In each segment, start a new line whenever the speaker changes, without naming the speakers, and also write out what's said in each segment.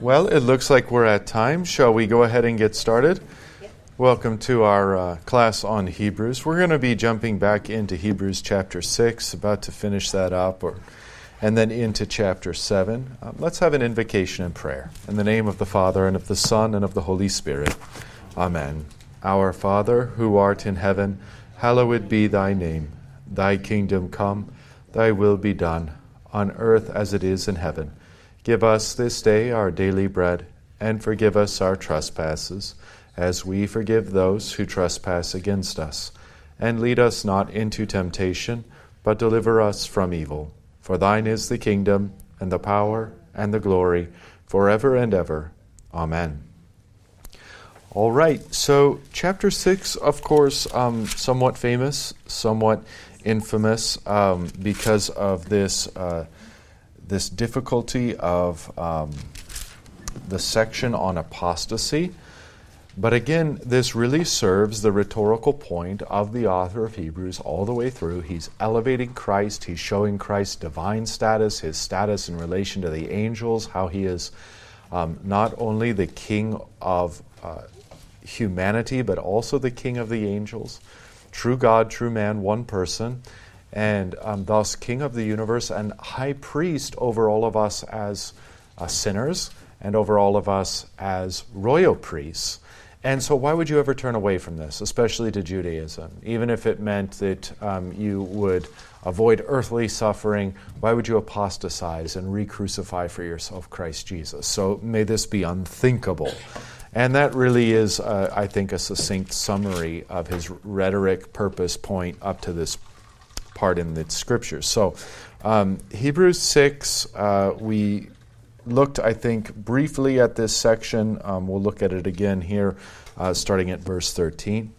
Well, it looks like we're at time. Shall we go ahead and get started?
Yep.
Welcome to our uh, class on Hebrews. We're going to be jumping back into Hebrews chapter 6, about to finish that up, or, and then into chapter 7. Um, let's have an invocation and prayer. In the name of the Father, and of the Son, and of the Holy Spirit. Amen. Our Father, who art in heaven, hallowed be thy name. Thy kingdom come, thy will be done, on earth as it is in heaven. Give us this day our daily bread, and forgive us our trespasses, as we forgive those who trespass against us. And lead us not into temptation, but deliver us from evil. For thine is the kingdom, and the power, and the glory, forever and ever. Amen. All right, so chapter 6, of course, um, somewhat famous, somewhat infamous um, because of this. Uh, this difficulty of um, the section on apostasy. But again, this really serves the rhetorical point of the author of Hebrews all the way through. He's elevating Christ, he's showing Christ's divine status, his status in relation to the angels, how he is um, not only the king of uh, humanity, but also the king of the angels. True God, true man, one person and um, thus King of the universe and High Priest over all of us as uh, sinners and over all of us as royal priests. And so, why would you ever turn away from this, especially to Judaism? Even if it meant that um, you would avoid earthly suffering, why would you apostatize and re crucify for yourself Christ Jesus? So, may this be unthinkable. And that really is, uh, I think, a succinct summary of his rhetoric, purpose, point up to this part in the scriptures. So, um, Hebrews 6, uh, we looked, I think, briefly at this section. Um, we'll look at it again here, uh, starting at verse 13.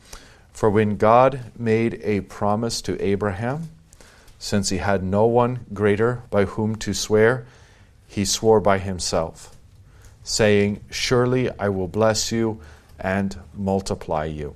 For when God made a promise to Abraham, since he had no one greater by whom to swear, he swore by himself, saying, Surely I will bless you and multiply you.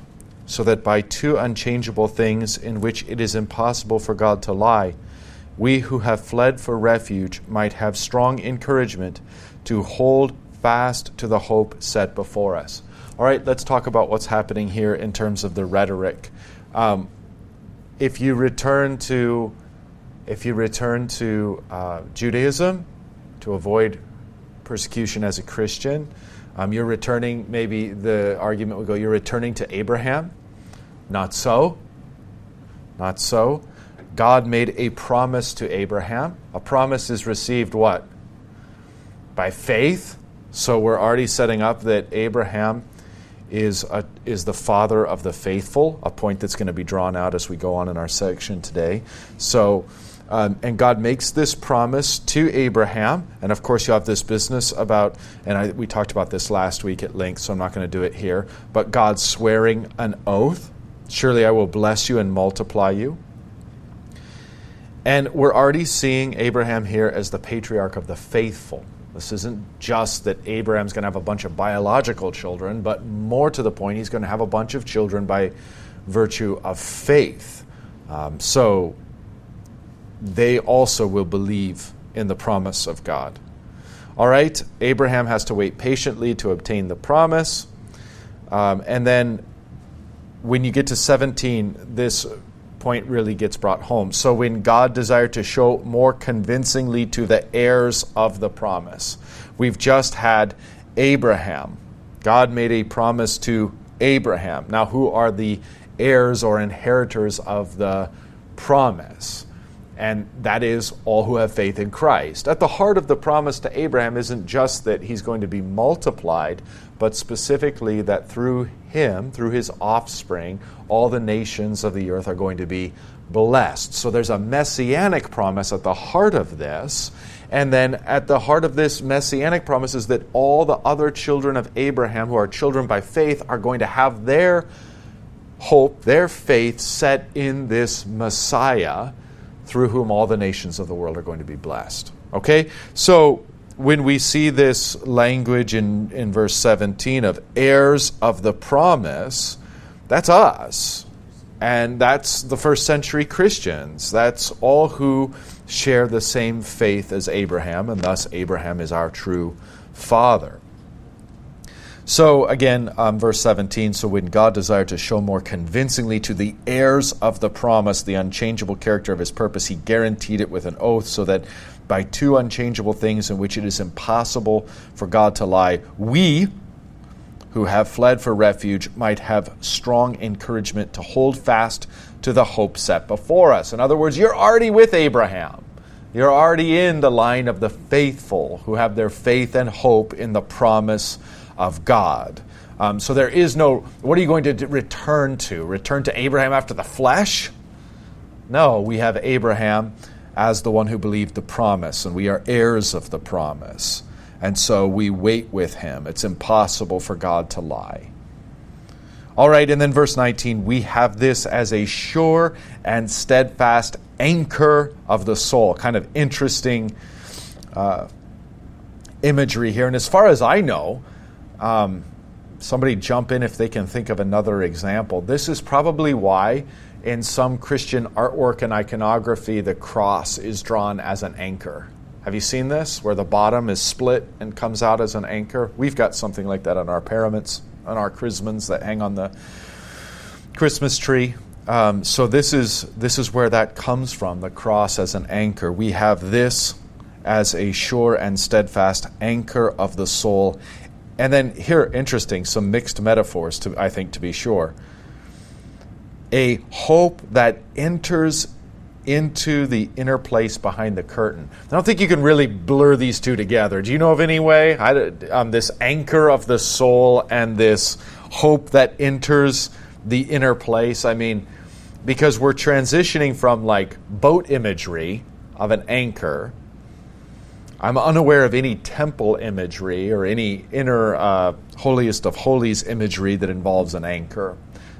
so that by two unchangeable things in which it is impossible for God to lie, we who have fled for refuge might have strong encouragement to hold fast to the hope set before us. All right, let's talk about what's happening here in terms of the rhetoric. Um, if you return to if you return to uh, Judaism to avoid persecution as a Christian, um, you're returning. Maybe the argument would go: you're returning to Abraham not so. Not so. God made a promise to Abraham. A promise is received what? By faith. So we're already setting up that Abraham is, a, is the father of the faithful, a point that's going to be drawn out as we go on in our section today. So, um, and God makes this promise to Abraham. And of course, you have this business about, and I, we talked about this last week at length, so I'm not going to do it here, but God swearing an oath Surely I will bless you and multiply you. And we're already seeing Abraham here as the patriarch of the faithful. This isn't just that Abraham's going to have a bunch of biological children, but more to the point, he's going to have a bunch of children by virtue of faith. Um, so they also will believe in the promise of God. All right, Abraham has to wait patiently to obtain the promise. Um, and then when you get to 17, this point really gets brought home. So, when God desired to show more convincingly to the heirs of the promise, we've just had Abraham. God made a promise to Abraham. Now, who are the heirs or inheritors of the promise? And that is all who have faith in Christ. At the heart of the promise to Abraham isn't just that he's going to be multiplied, but specifically that through him, through his offspring, all the nations of the earth are going to be blessed. So there's a messianic promise at the heart of this, And then at the heart of this messianic promise is that all the other children of Abraham, who are children by faith, are going to have their hope, their faith set in this Messiah through whom all the nations of the world are going to be blessed. Okay? So when we see this language in, in verse 17 of heirs of the promise, that's us. And that's the first century Christians. That's all who share the same faith as Abraham, and thus Abraham is our true father. So, again, um, verse 17 so when God desired to show more convincingly to the heirs of the promise the unchangeable character of his purpose, he guaranteed it with an oath so that by two unchangeable things in which it is impossible for God to lie, we, who have fled for refuge might have strong encouragement to hold fast to the hope set before us. In other words, you're already with Abraham. You're already in the line of the faithful who have their faith and hope in the promise of God. Um, so there is no, what are you going to return to? Return to Abraham after the flesh? No, we have Abraham as the one who believed the promise, and we are heirs of the promise. And so we wait with him. It's impossible for God to lie. All right, and then verse 19 we have this as a sure and steadfast anchor of the soul. Kind of interesting uh, imagery here. And as far as I know, um, somebody jump in if they can think of another example. This is probably why in some Christian artwork and iconography the cross is drawn as an anchor. Have you seen this, where the bottom is split and comes out as an anchor? We've got something like that on our paraments, on our chrismons that hang on the Christmas tree. Um, so this is this is where that comes from, the cross as an anchor. We have this as a sure and steadfast anchor of the soul. And then here, interesting, some mixed metaphors to I think to be sure. A hope that enters into the inner place behind the curtain. I don't think you can really blur these two together. Do you know of any way? I, um, this anchor of the soul and this hope that enters the inner place. I mean, because we're transitioning from like boat imagery of an anchor. I'm unaware of any temple imagery or any inner uh, holiest of holies imagery that involves an anchor.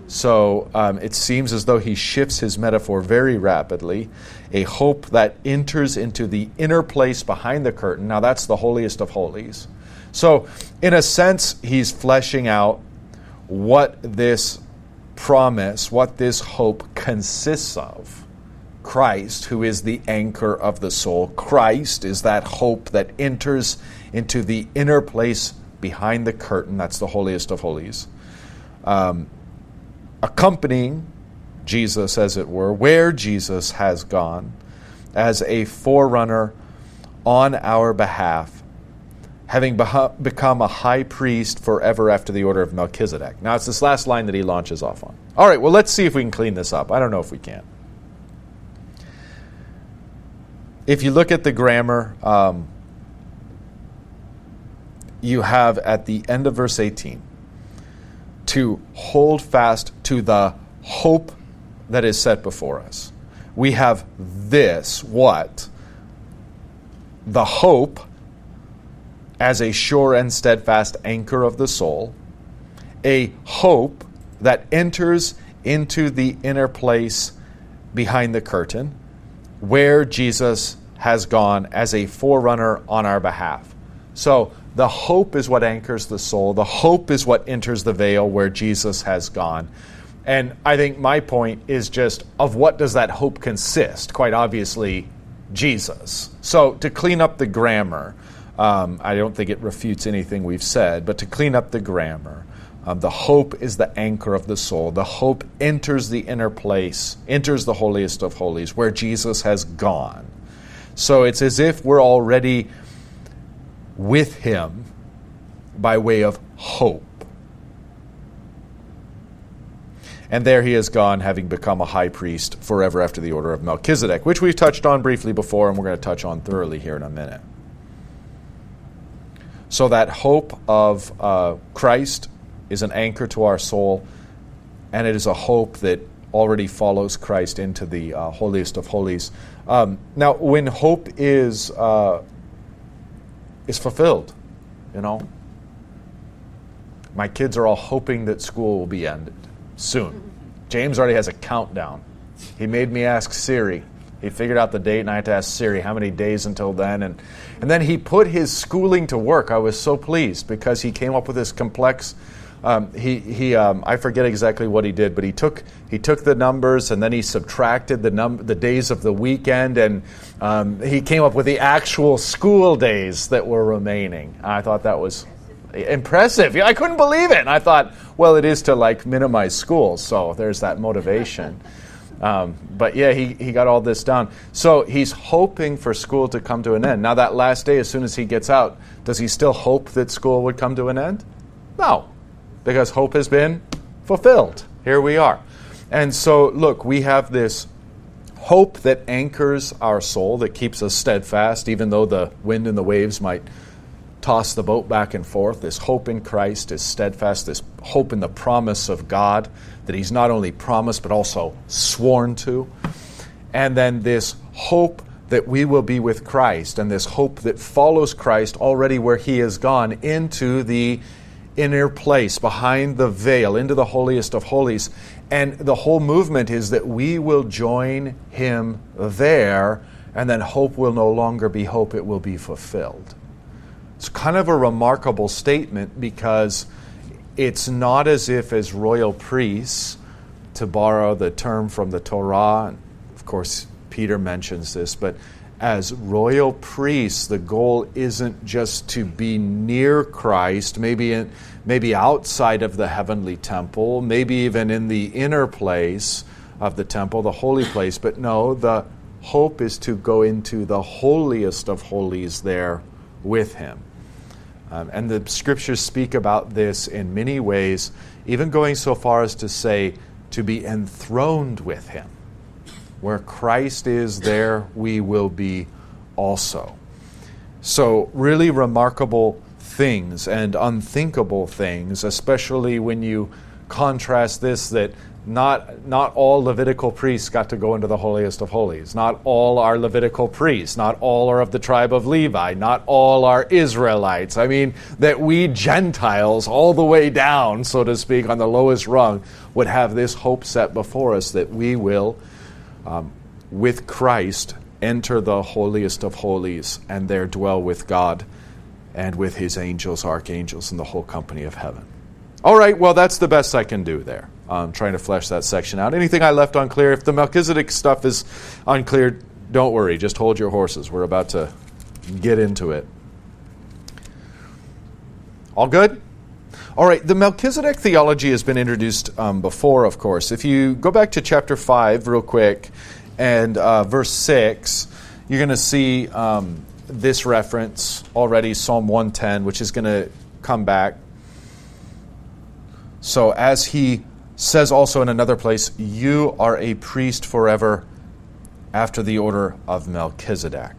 So um, it seems as though he shifts his metaphor very rapidly. A hope that enters into the inner place behind the curtain. Now, that's the holiest of holies. So, in a sense, he's fleshing out what this promise, what this hope consists of. Christ, who is the anchor of the soul. Christ is that hope that enters into the inner place behind the curtain. That's the holiest of holies. Um, accompanying Jesus, as it were, where Jesus has gone as a forerunner on our behalf, having become a high priest forever after the order of Melchizedek. Now, it's this last line that he launches off on. All right, well, let's see if we can clean this up. I don't know if we can. If you look at the grammar, um, you have at the end of verse 18, to hold fast to the hope that is set before us. We have this, what? The hope as a sure and steadfast anchor of the soul, a hope that enters into the inner place behind the curtain where Jesus has gone as a forerunner on our behalf. So, the hope is what anchors the soul. The hope is what enters the veil where Jesus has gone. And I think my point is just of what does that hope consist? Quite obviously, Jesus. So to clean up the grammar, um, I don't think it refutes anything we've said, but to clean up the grammar, um, the hope is the anchor of the soul. The hope enters the inner place, enters the holiest of holies, where Jesus has gone. So it's as if we're already with him by way of hope. And there he has gone, having become a high priest forever after the order of Melchizedek, which we've touched on briefly before, and we're going to touch on thoroughly here in a minute. So, that hope of uh, Christ is an anchor to our soul, and it is a hope that already follows Christ into the uh, holiest of holies. Um, now, when hope is uh, is fulfilled. You know, my kids are all hoping that school will be ended soon. James already has a countdown. He made me ask Siri. He figured out the date, and I had to ask Siri how many days until then. And, and then he put his schooling to work. I was so pleased because he came up with this complex. Um, he, he um, I forget exactly what he did, but he took he took the numbers and then he subtracted the num- the days of the weekend, and um, he came up with the actual school days that were remaining. I thought that was impressive. I couldn't believe it. And I thought, well, it is to like minimize schools, so there's that motivation. Um, but yeah, he, he got all this done. So he's hoping for school to come to an end. Now, that last day, as soon as he gets out, does he still hope that school would come to an end? No, because hope has been fulfilled. Here we are. And so, look, we have this hope that anchors our soul, that keeps us steadfast, even though the wind and the waves might toss the boat back and forth. This hope in Christ is steadfast, this hope in the promise of God that He's not only promised but also sworn to. And then this hope that we will be with Christ, and this hope that follows Christ already where He has gone into the inner place, behind the veil, into the holiest of holies. And the whole movement is that we will join Him there, and then hope will no longer be hope, it will be fulfilled. It's kind of a remarkable statement because it's not as if, as royal priests, to borrow the term from the Torah, of course, Peter mentions this, but as royal priests, the goal isn't just to be near Christ, maybe in, maybe outside of the heavenly temple, maybe even in the inner place of the temple, the holy place, but no, the hope is to go into the holiest of holies there with him. Um, and the scriptures speak about this in many ways, even going so far as to say to be enthroned with him. Where Christ is, there we will be also. So, really remarkable things and unthinkable things, especially when you contrast this that not, not all Levitical priests got to go into the holiest of holies. Not all are Levitical priests. Not all are of the tribe of Levi. Not all are Israelites. I mean, that we Gentiles, all the way down, so to speak, on the lowest rung, would have this hope set before us that we will, um, with Christ, enter the holiest of holies and there dwell with God and with his angels, archangels, and the whole company of heaven. All right, well, that's the best I can do there. I'm trying to flesh that section out. Anything I left unclear, if the Melchizedek stuff is unclear, don't worry. Just hold your horses. We're about to get into it. All good? All right, the Melchizedek theology has been introduced um, before, of course. If you go back to chapter 5 real quick and uh, verse 6, you're going to see um, this reference already, Psalm 110, which is going to come back so, as he says also in another place, you are a priest forever after the order of Melchizedek.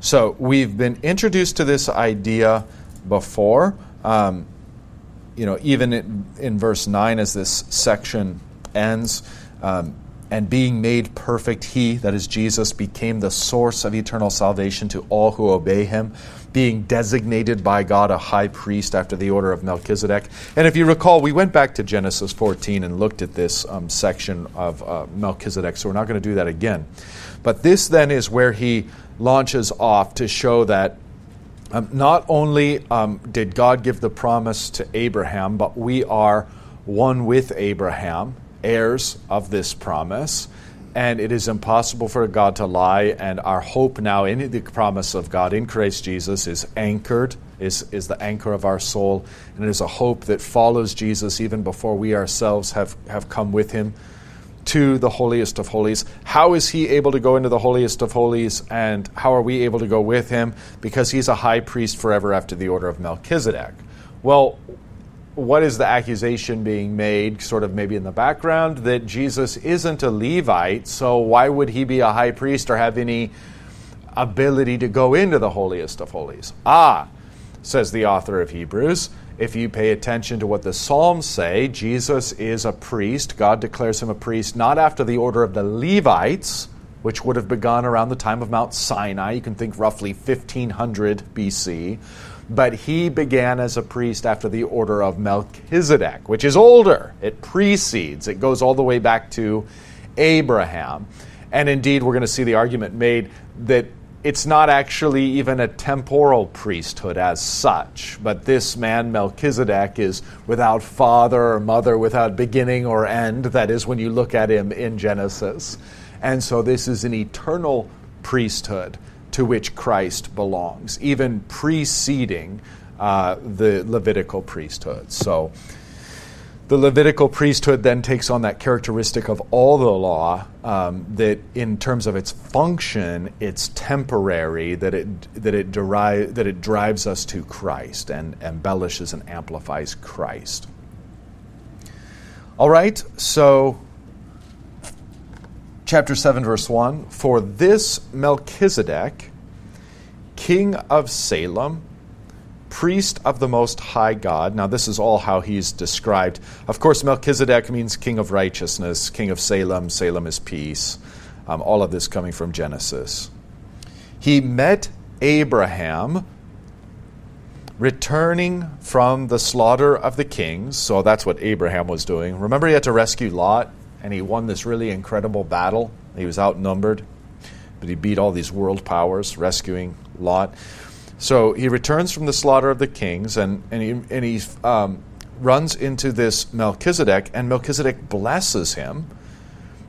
So, we've been introduced to this idea before. Um, you know, even in, in, verse 9, as this section ends, um, and being made perfect, he, that is Jesus, became the source of eternal salvation to all who obey him being designated by God a high priest after the order of Melchizedek. And if you recall, we went back to Genesis 14 and looked at this um, section of uh, Melchizedek, so we're not going to do that again. But this then is where he launches off to show that um, not only um, did God give the promise to Abraham, but we are one with Abraham, heirs of this promise and it is impossible for God to lie. And our hope now in the promise of God in Christ Jesus is anchored, is, is the anchor of our soul, and it is a hope that follows Jesus even before we ourselves have, have come with him to the holiest of holies. How is he able to go into the holiest of holies, and how are we able to go with him? Because he's a high priest forever after the order of Melchizedek. Well, what is the accusation being made, sort of maybe in the background, that Jesus isn't a Levite, so why would he be a high priest or have any ability to go into the holiest of holies? Ah, says the author of Hebrews, if you pay attention to what the Psalms say, Jesus is a priest. God declares him a priest not after the order of the Levites, which would have begun around the time of Mount Sinai. You can think roughly 1500 BC. But he began as a priest after the order of Melchizedek, which is older. It precedes, it goes all the way back to Abraham. And indeed, we're going to see the argument made that it's not actually even a temporal priesthood as such, but this man, Melchizedek, is without father or mother, without beginning or end. That is, when you look at him in Genesis. And so, this is an eternal priesthood to which Christ belongs, even preceding uh, the Levitical priesthood. So, the Levitical priesthood then takes on that characteristic of all the law um, that, in terms of its function, it's temporary. That it that it derive, that it drives us to Christ and embellishes and amplifies Christ. All right, so chapter seven, verse one. For this Melchizedek, king of Salem priest of the Most High God. Now, this is all how he's described. Of course, Melchizedek means king of righteousness, king of Salem. Salem is peace. Um, all of this coming from Genesis. He met Abraham returning from the slaughter of the kings. So that's what Abraham was doing. Remember, he had to rescue Lot, and he won this really incredible battle. He was outnumbered, but he beat all these world powers, rescuing Lot. So he returns from the slaughter of the kings and, and he, and he um, runs into this Melchizedek, and Melchizedek blesses him.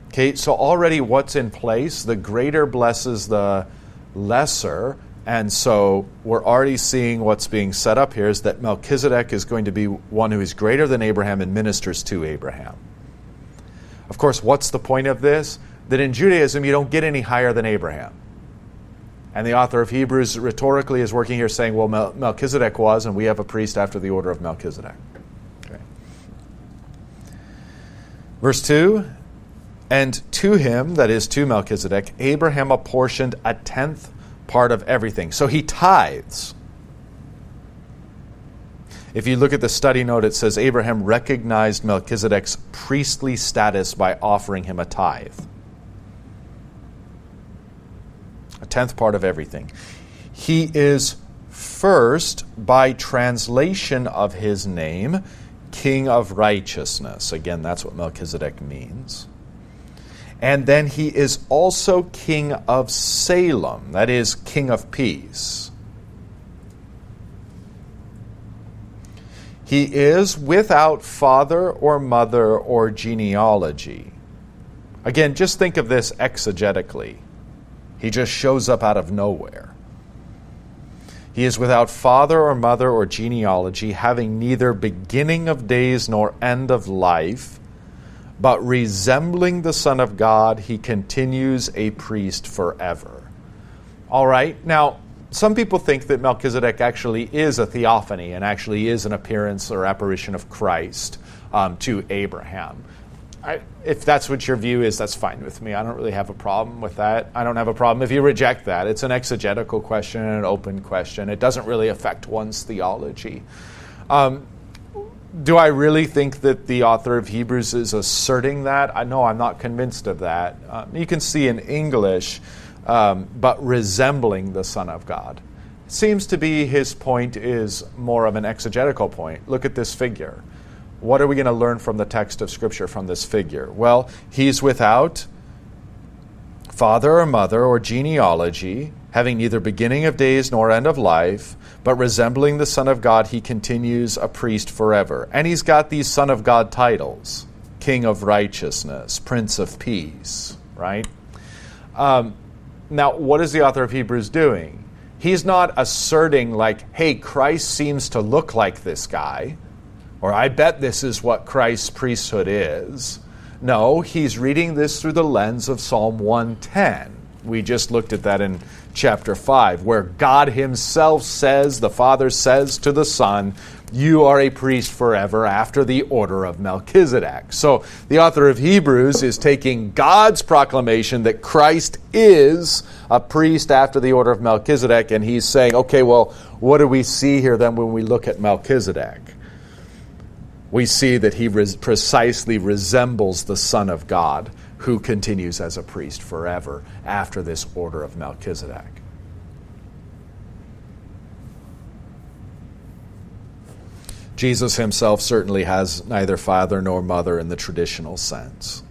Okay, so already what's in place? The greater blesses the lesser. And so we're already seeing what's being set up here is that Melchizedek is going to be one who is greater than Abraham and ministers to Abraham. Of course, what's the point of this? That in Judaism, you don't get any higher than Abraham. And the author of Hebrews rhetorically is working here saying, well, Mel- Melchizedek was, and we have a priest after the order of Melchizedek. Okay. Verse 2 And to him, that is to Melchizedek, Abraham apportioned a tenth part of everything. So he tithes. If you look at the study note, it says Abraham recognized Melchizedek's priestly status by offering him a tithe. a tenth part of everything. He is first, by translation of his name, King of Righteousness. Again, that's what Melchizedek means. And then he is also King of Salem, that is, King of Peace. He is without father or mother or genealogy. Again, just think of this exegetically. He just shows up out of nowhere. He is without father or mother or genealogy, having neither beginning of days nor end of life, but resembling the Son of God, he continues a priest forever. All right, now, some people think that Melchizedek actually is a theophany and actually is an appearance or apparition of Christ um, to Abraham. I, if that's what your view is, that's fine with me. I don't really have a problem with that. I don't have a problem if you reject that. It's an exegetical question an open question. It doesn't really affect one's theology. Um, do I really think that the author of Hebrews is asserting that? I know I'm not convinced of that. Uh, you can see in English, um, but resembling the Son of God. Seems to be his point is more of an exegetical point. Look at this figure. What are we going to learn from the text of Scripture from this figure? Well, he's without father or mother or genealogy, having neither beginning of days nor end of life, but resembling the Son of God, he continues a priest forever. And he's got these Son of God titles King of Righteousness, Prince of Peace, right? Um, now, what is the author of Hebrews doing? He's not asserting, like, hey, Christ seems to look like this guy or I bet this is what Christ's priesthood is. No, he's reading this through the lens of Psalm 110. We just looked at that in chapter 5, where God Himself says, the Father says to the Son, You are a priest forever after the order of Melchizedek. So the author of Hebrews is taking God's proclamation that Christ is a priest after the order of Melchizedek, and he's saying, Okay, well, what do we see here then when we look at Melchizedek? We see that he res- precisely resembles the Son of God. who continues as a priest forever after this order of Melchizedek. Jesus himself certainly has neither father nor mother in the traditional sense.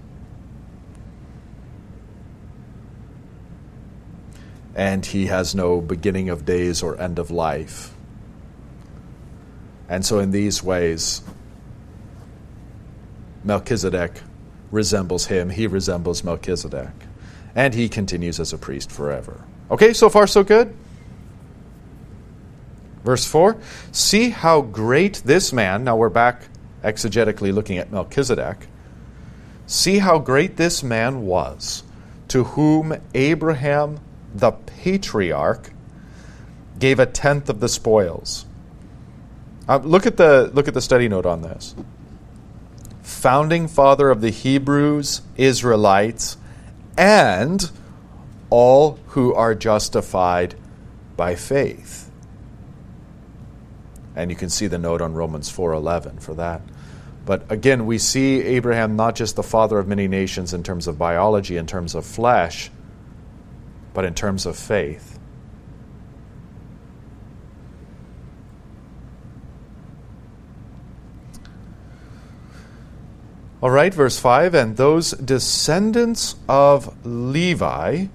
And he has no beginning of days or end of life. And so, in these ways, Melchizedek resembles him, he resembles Melchizedek. And he continues as a priest forever. Okay, so far so good? Verse 4 See how great this man, now we're back exegetically looking at Melchizedek. See how great this man was, to whom Abraham the patriarch gave a tenth of the spoils. Uh, look at the look at the study note on this founding father of the Hebrews, Israelites, and all who are justified by faith. And you can see the note on Romans 4:11 for that. But again, we see Abraham not just the father of many nations in terms of biology, in terms of flesh, but in terms of faith. All right, verse 5 And those descendants of Levi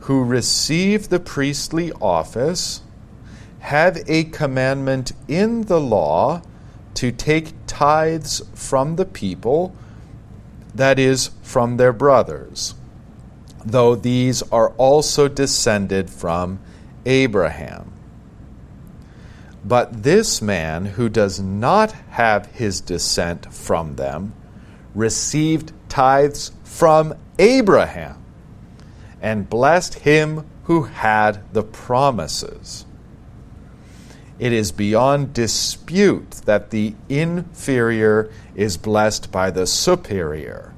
who receive the priestly office have a commandment in the law to take tithes from the people, that is, from their brothers, though these are also descended from Abraham. But this man who does not have his descent from them received tithes from Abraham and blessed him who had the promises. It is beyond dispute that the inferior is blessed by the superior.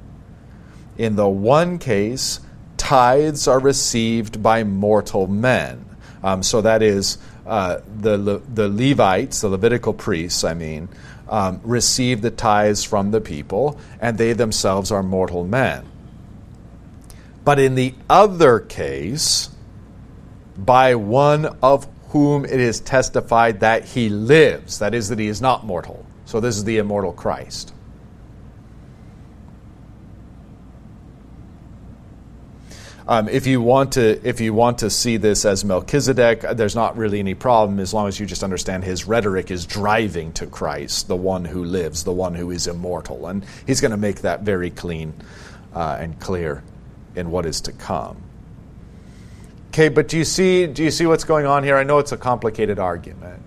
In the one case, tithes are received by mortal men. Um, so that is, uh, the, the Levites, the Levitical priests, I mean, um, receive the tithes from the people, and they themselves are mortal men. But in the other case, by one of whom it is testified that he lives, that is, that he is not mortal. So this is the immortal Christ. Um, if you want to, if you want to see this as Melchizedek, there's not really any problem as long as you just understand his rhetoric is driving to Christ, the one who lives, the one who is immortal, and he's going to make that very clean uh, and clear in what is to come. Okay, but do you see? Do you see what's going on here? I know it's a complicated argument,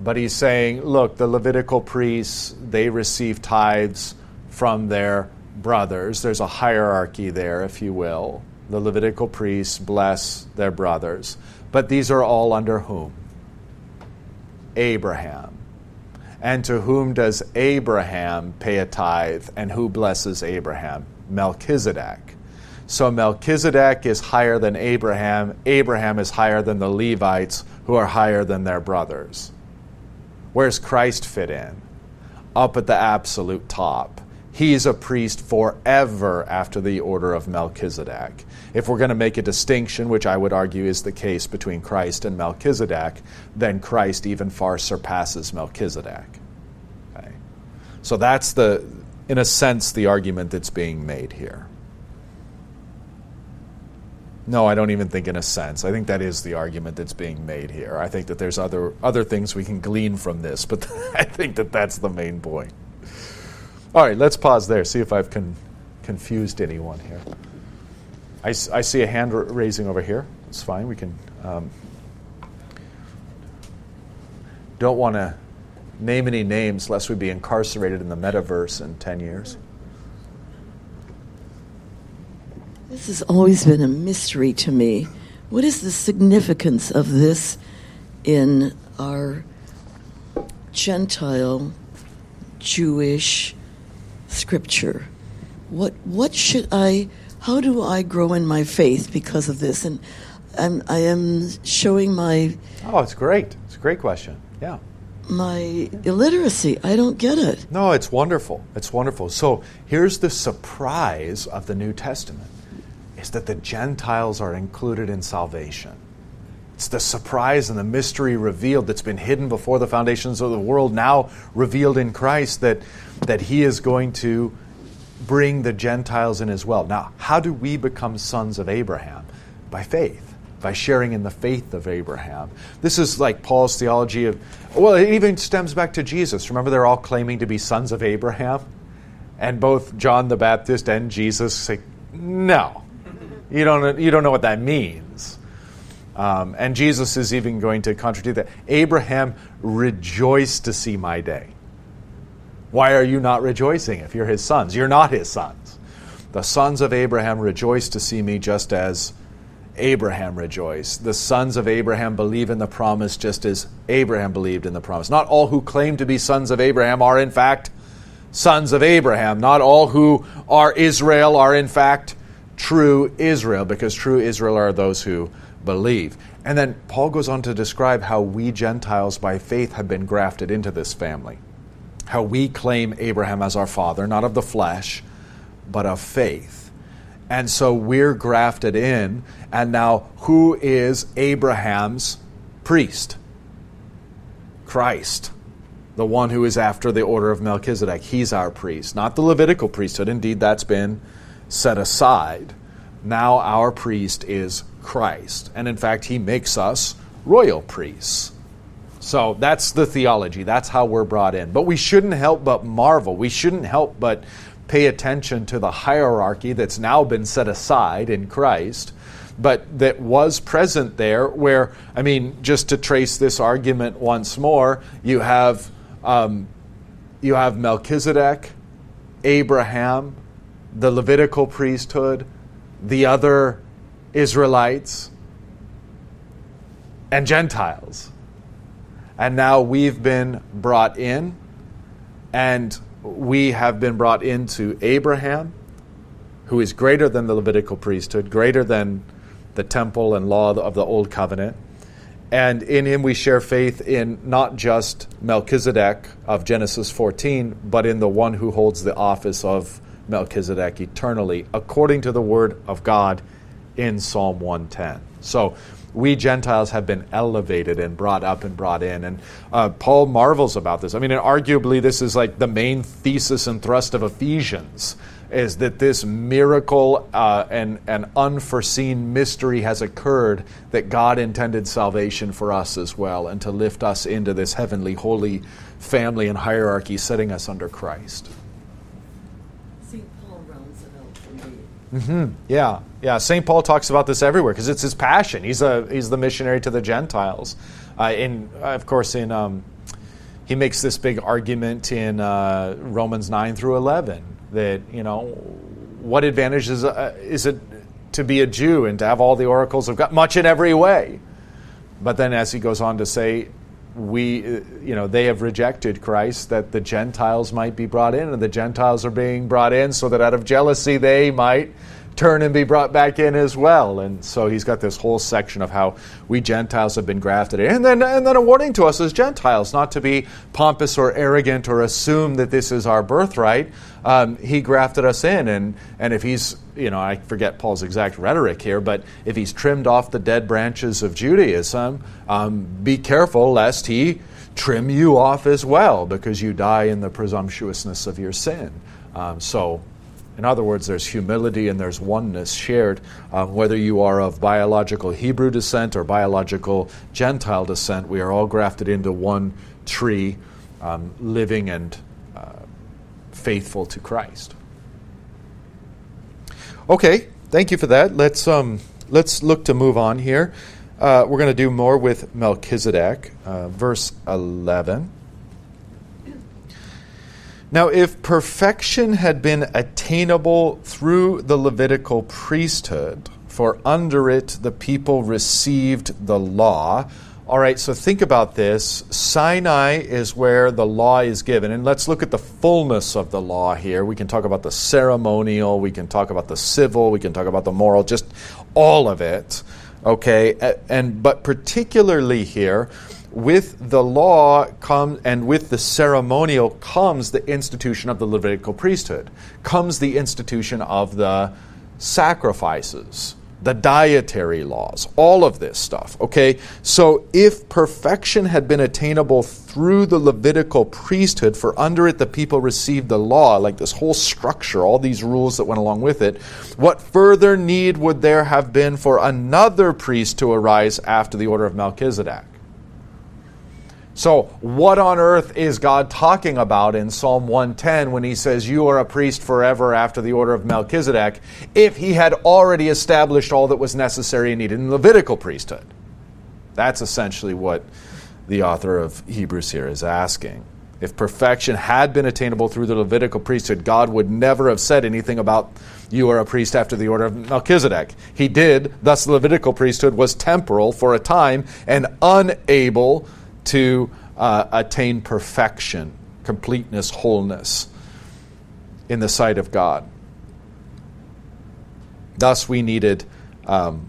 but he's saying, look, the Levitical priests they receive tithes from their brothers. There's a hierarchy there, if you will the Levitical priests bless their brothers. But these are all under whom? Abraham. And to whom does Abraham pay a tithe? And who blesses Abraham? Melchizedek. So Melchizedek is higher than Abraham. Abraham is higher than the Levites, who are higher than their brothers. Where's Christ fit in? Up at the absolute top. He's a priest forever after the order of Melchizedek. If we're going to make a distinction, which I would argue is the case between Christ and Melchizedek, then Christ even far surpasses Melchizedek. Okay? So that's the, in a sense, the argument that's being made here. No, I don't even think in a sense. I think that is the argument that's being made here. I think that there's other other things we can glean from this, but I think that that's the main point. All right, let's pause there, see if I've con- confused anyone here. I, I see a hand raising over here. It's fine. We can. Um, don't want to name any names lest we be incarcerated in the metaverse in 10 years.
This has always been a mystery to me. What is the significance of this in our Gentile, Jewish, scripture. What what should I? How do I grow in my faith because of this? And I'm, I am showing my.
Oh, it's great. It's a great question. Yeah.
my illiteracy. I don't get it.
No, it's wonderful. It's wonderful. So here's the surprise of the New Testament is that the Gentiles are included in salvation. It's the surprise and the mystery revealed that's been hidden before the foundations of the world, now revealed in Christ that, that He is going to bring the Gentiles in as well. Now, how do we become sons of Abraham? By faith by sharing in the faith of Abraham. This is like Paul's theology of, well, it even stems back to Jesus. Remember, they're all claiming to be sons of Abraham? And both John the Baptist and Jesus say, no, you don't, you don't know what that means. Um, and Jesus is even going to contradict that. Abraham rejoiced to see my day. Why are you not rejoicing if you're his sons? You're not his sons. The sons of Abraham rejoice to see me just as Abraham rejoiced. The sons of Abraham believe in the promise just as Abraham believed in the promise. Not all who claim to be sons of Abraham are, in fact, sons of Abraham. Not all who are Israel are, in fact, true Israel, because true Israel are those who believe. And then Paul goes on to describe how we Gentiles by faith have been grafted into this family. How we claim Abraham as our father, not of the flesh, but of faith. And so we're grafted in. And now, who is Abraham's priest? Christ, the one who is after the order of Melchizedek. He's our priest, not the Levitical priesthood. Indeed, that's been set aside. Now, our priest is Christ. And in fact, he makes us royal priests. So that's the theology. That's how we're brought in. But we shouldn't help but marvel. We shouldn't help but pay attention to the hierarchy that's now been set aside in Christ, but that was present there. Where, I mean, just to trace this argument once more, you have, um, you have Melchizedek, Abraham, the Levitical priesthood, the other Israelites, and Gentiles. And now we've been brought in, and we have been brought into Abraham, who is greater than the Levitical priesthood, greater than the temple and law of the Old Covenant. And in him we share faith in not just Melchizedek of Genesis 14, but in the one who holds the office of Melchizedek eternally, according to the word of God in Psalm 110. So we Gentiles have been elevated and brought up and brought in. And uh, Paul marvels about this. I mean, arguably, this is like the main thesis and thrust of Ephesians is that this miracle uh, and, and unforeseen mystery has occurred that God intended salvation for us as well and to lift us into this heavenly, holy family and hierarchy, setting us under Christ. Mm-hmm. Yeah, yeah. St. Paul talks about this everywhere because it's his passion. He's a he's the missionary to the Gentiles. Uh, in of course, in um, he makes this big argument in uh, Romans nine through eleven that you know what advantage is uh, is it to be a Jew and to have all the oracles of God, much in every way. But then, as he goes on to say, we, you know, they have rejected Christ that the Gentiles might be brought in, and the Gentiles are being brought in so that out of jealousy they might turn and be brought back in as well. And so he's got this whole section of how we Gentiles have been grafted in. And then, and then a warning to us as Gentiles not to be pompous or arrogant or assume that this is our birthright. Um, he grafted us in. And, and if he's, you know, I forget Paul's exact rhetoric here, but if he's trimmed off the dead branches of Judaism, um, be careful lest he trim you off as well because you die in the presumptuousness of your sin. Um, so in other words, there's humility and there's oneness shared, um, whether you are of biological Hebrew descent or biological Gentile descent. We are all grafted into one tree, um, living and uh, faithful to Christ. Okay, thank you for that. Let's um, let's look to move on here. Uh, we're going to do more with Melchizedek, uh, verse eleven. Now, if perfection had been attainable through the Levitical priesthood, for under it the people received the law. All right, so think about this. Sinai is where the law is given. And let's look at the fullness of the law here. We can talk about the ceremonial, we can talk about the civil, we can talk about the moral, just all of it. Okay, and but particularly here, with the law come and with the ceremonial comes the institution of the Levitical priesthood, comes the institution of the sacrifices, the dietary laws, all of this stuff. Okay? So if perfection had been attainable through the Levitical priesthood, for under it the people received the law, like this whole structure, all these rules that went along with it, what further need would there have been for another priest to arise after the order of Melchizedek? So, what on earth is God talking about in Psalm 110 when he says, You are a priest forever after the order of Melchizedek, if he had already established all that was necessary and needed in the Levitical priesthood? That's essentially what the author of Hebrews here is asking. If perfection had been attainable through the Levitical priesthood, God would never have said anything about you are a priest after the order of Melchizedek. He did, thus, the Levitical priesthood was temporal for a time and unable to uh, attain perfection, completeness, wholeness in the sight of God. Thus, we needed um,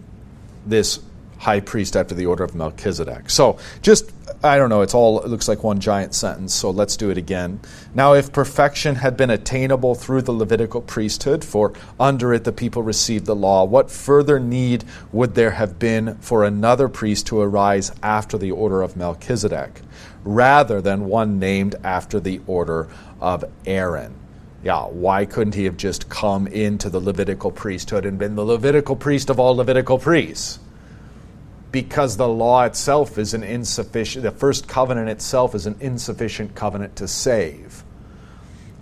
this high priest after the order of Melchizedek. So, just, I don't know, it's all, it looks like one giant sentence, so let's do it again. Now, if perfection had been attainable through the Levitical priesthood, for under it the people received the law, what further need would there have been for another priest to arise after the order of Melchizedek, rather than one named after the order of Aaron? Yeah, why couldn't he have just come into the Levitical priesthood and been the Levitical priest of all Levitical priests? Because the law itself is an insufficient, the first covenant itself is an insufficient covenant to save.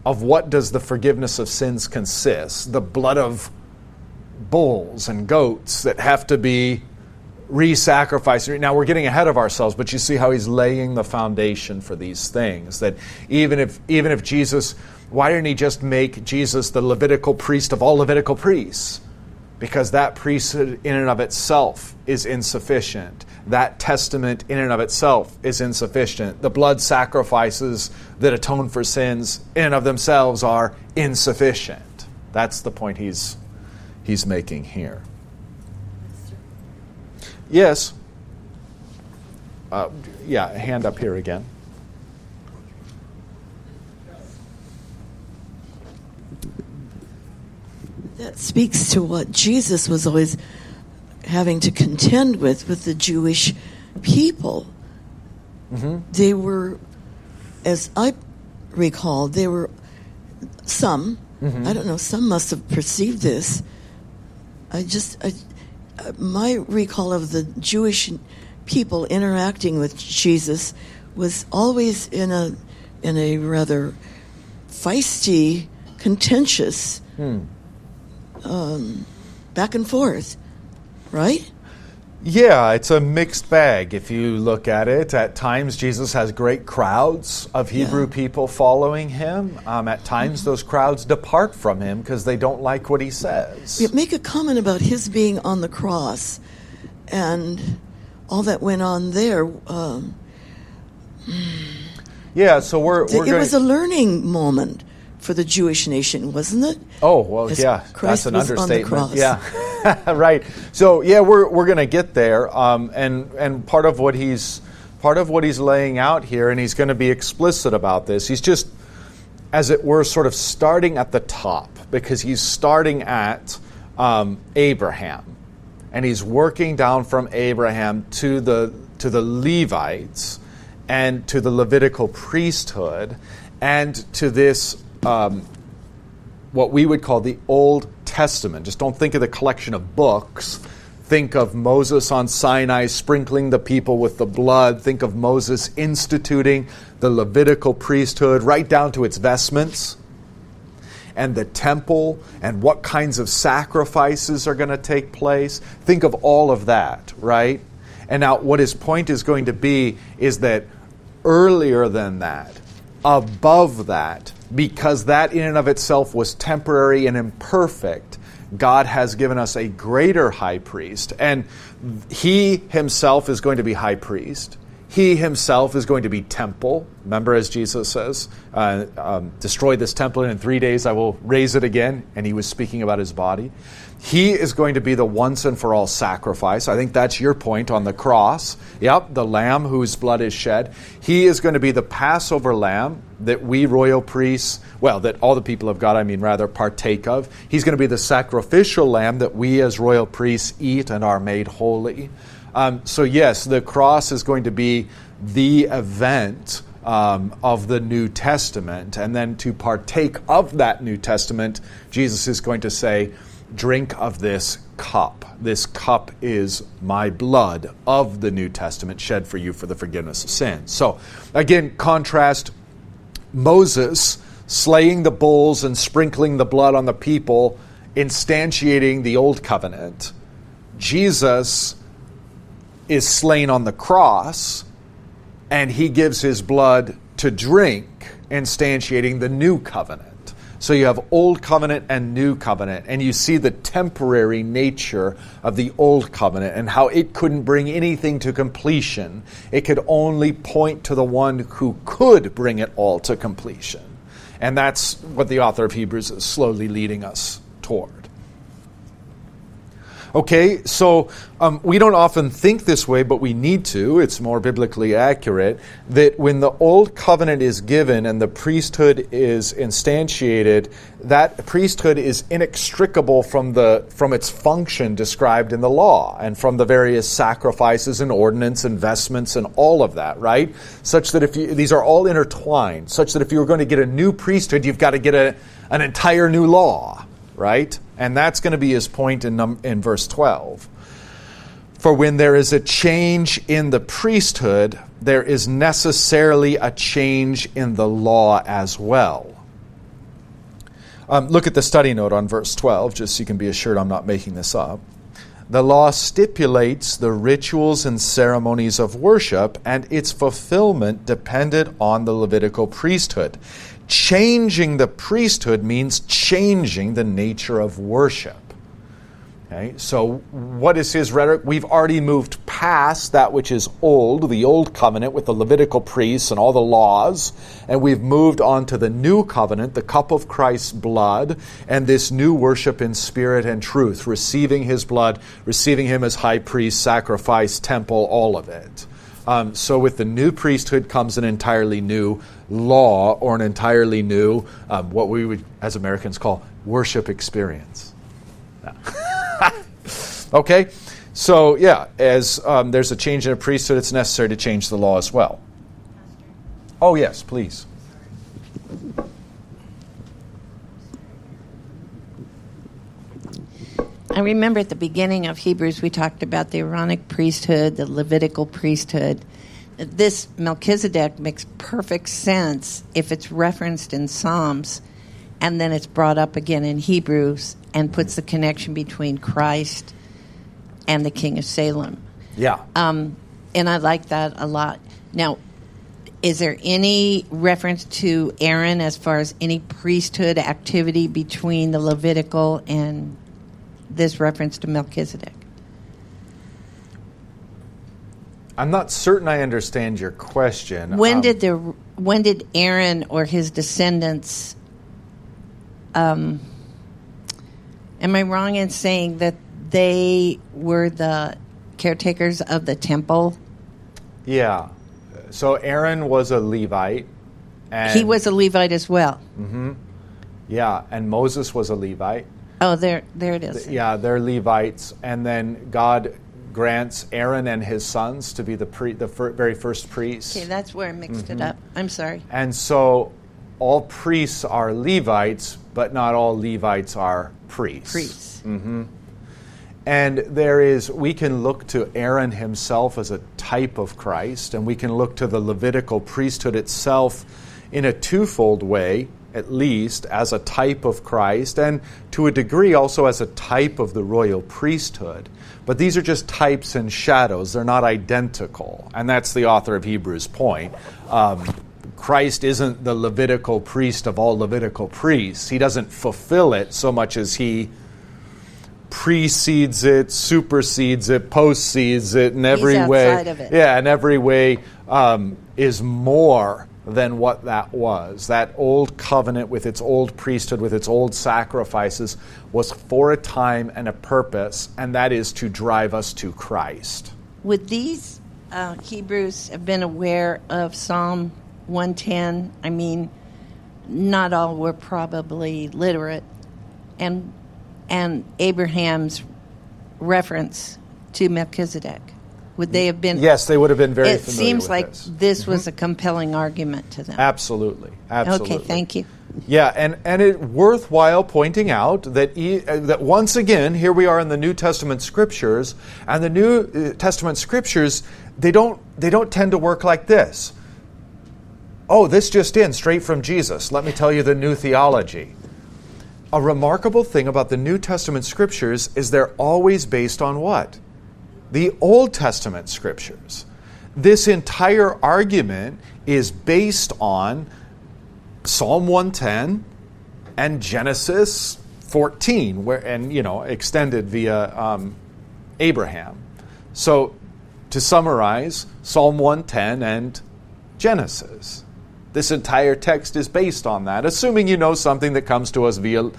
Of what does the forgiveness of sins consist? The blood of bulls and goats that have to be re sacrificed. Now we're getting ahead of ourselves, but you see how he's laying the foundation for these things. That even if, even if Jesus, why didn't he just make Jesus the Levitical priest of all Levitical priests? Because that priesthood in and of itself is insufficient. That testament in and of itself is insufficient. The blood sacrifices that atone for sins in and of themselves are insufficient. That's the point he's, he's making here. Yes. Uh, yeah, hand up here again.
That speaks to what Jesus was always having to contend with with the Jewish people. Mm-hmm. They were, as I recall, they were some. Mm-hmm. I don't know. Some must have perceived this. I just, I, my recall of the Jewish people interacting with Jesus was always in a in a rather feisty, contentious. Hmm um, back and forth, right?
Yeah, it's a mixed bag if you look at it. At times, Jesus has great crowds of Hebrew yeah. people following him. Um, at times, mm-hmm. those crowds depart from him because they don't like what he says.
Yeah, make a comment about his being on the cross and all that went on there. Um,
yeah, so we're. we're
it gonna... was a learning moment for the Jewish nation, wasn't it?
Oh well, As yeah, Christ that's an understatement. Yeah, right. So yeah, we're we're going to get there, um, and and part of what he's part of what he's laying out here, and he's going to be explicit about this. He's just, as it were, sort of starting at the top because he's starting at um, Abraham, and he's working down from Abraham to the to the Levites and to the Levitical priesthood and to this um, what we would call the Old Testament. Just don't think of the collection of books. Think of Moses on Sinai sprinkling the people with the blood. Think of Moses instituting the Levitical priesthood right down to its vestments and the temple and what kinds of sacrifices are going to take place. Think of all of that, right? And now, what his point is going to be is that earlier than that, above that, because that in and of itself was temporary and imperfect, God has given us a greater high priest. And he himself is going to be high priest. He himself is going to be temple. Remember, as Jesus says, uh, um, destroy this temple, and in three days I will raise it again. And he was speaking about his body. He is going to be the once and for all sacrifice. I think that's your point on the cross. Yep, the lamb whose blood is shed. He is going to be the Passover lamb that we royal priests, well, that all the people of God, I mean, rather, partake of. He's going to be the sacrificial lamb that we as royal priests eat and are made holy. Um, so, yes, the cross is going to be the event um, of the New Testament. And then to partake of that New Testament, Jesus is going to say, Drink of this cup. This cup is my blood of the New Testament shed for you for the forgiveness of sins. So, again, contrast Moses slaying the bulls and sprinkling the blood on the people, instantiating the old covenant. Jesus is slain on the cross, and he gives his blood to drink, instantiating the new covenant. So you have Old Covenant and New Covenant, and you see the temporary nature of the Old Covenant and how it couldn't bring anything to completion. It could only point to the one who could bring it all to completion. And that's what the author of Hebrews is slowly leading us toward. Okay, so um, we don't often think this way, but we need to. It's more biblically accurate that when the old covenant is given and the priesthood is instantiated, that priesthood is inextricable from the from its function described in the law and from the various sacrifices and ordinance and vestments and all of that, right? Such that if you, these are all intertwined, such that if you were going to get a new priesthood, you've got to get a, an entire new law right? And that's going to be his point in, num- in verse 12. For when there is a change in the priesthood, there is necessarily a change in the law as well. Um, look at the study note on verse 12, just so you can be assured I'm not making this up. The law stipulates the rituals and ceremonies of worship, and its fulfillment depended on the Levitical priesthood. Changing the priesthood means changing the nature of worship. Okay, so what is his rhetoric? We've already moved past that which is old, the old covenant with the Levitical priests and all the laws, and we've moved on to the new covenant, the cup of Christ's blood, and this new worship in spirit and truth, receiving his blood, receiving him as high priest, sacrifice, temple, all of it. Um, so with the new priesthood comes an entirely new law or an entirely new, um, what we would, as Americans, call worship experience. okay? So, yeah, as um, there's a change in a priesthood, it's necessary to change the law as well. Oh, yes, please.
I remember at the beginning of Hebrews, we talked about the Aaronic priesthood, the Levitical priesthood. This Melchizedek makes perfect sense if it's referenced in Psalms and then it's brought up again in Hebrews and puts the connection between Christ and the King of Salem.
Yeah.
Um, and I like that a lot. Now, is there any reference to Aaron as far as any priesthood activity between the Levitical and this reference to Melchizedek?
I'm not certain I understand your question.
When
Um,
did the when did Aaron or his descendants? Um, am I wrong in saying that they were the caretakers of the temple?
Yeah. So Aaron was a Levite. And,
he was a Levite as well. Mm-hmm.
Yeah, and Moses was a Levite.
Oh, there, there it is.
Yeah, they're Levites, and then God grants Aaron and his sons to be the pre, the fir- very first priests.
Okay, that's where I mixed
Mm-hmm.
it up. I'm sorry.
And so all priests are Levites, but not all Levites are priests.
Priests. Mm-hmm.
And there is, we can look to Aaron himself as a type of Christ, and we can look to the Levitical priesthood itself in a twofold way, at least, as a type of Christ, and to a degree also as a type of the royal priesthood. But these are just types and shadows, they're not identical. And that's the author of Hebrews' point. Um, Christ isn't the Levitical priest of all Levitical priests, he doesn't fulfill it so much as he precedes it, supersedes it, postsedes it in every way. Yeah, in every way um, is more than what that was. That old covenant with its old priesthood, with its old sacrifices, was for a time and a purpose, and that is to drive us to Christ.
Would these uh, Hebrews have been aware of Psalm 110? I mean, not all were probably literate, and and Abraham's reference to Melchizedek. Would they have been?
Yes, they would have been very
It seems like
this.
this was a compelling argument to them.
Absolutely. Absolutely.
Okay, thank you.
Yeah, and, and it worthwhile pointing out that e, uh, that once again here we are in the New Testament scriptures, and the New uh, Testament scriptures they don't they don't tend to work like this. Oh, this just in straight from Jesus. Let me tell you the new theology. A remarkable thing about the New Testament scriptures is they're always based on what? The Old Testament scriptures. This entire argument is based on Psalm 110 and Genesis 14, where and you know extended via um, Abraham. So, to summarize, Psalm 110 and Genesis. This entire text is based on that, assuming you know something that comes to us via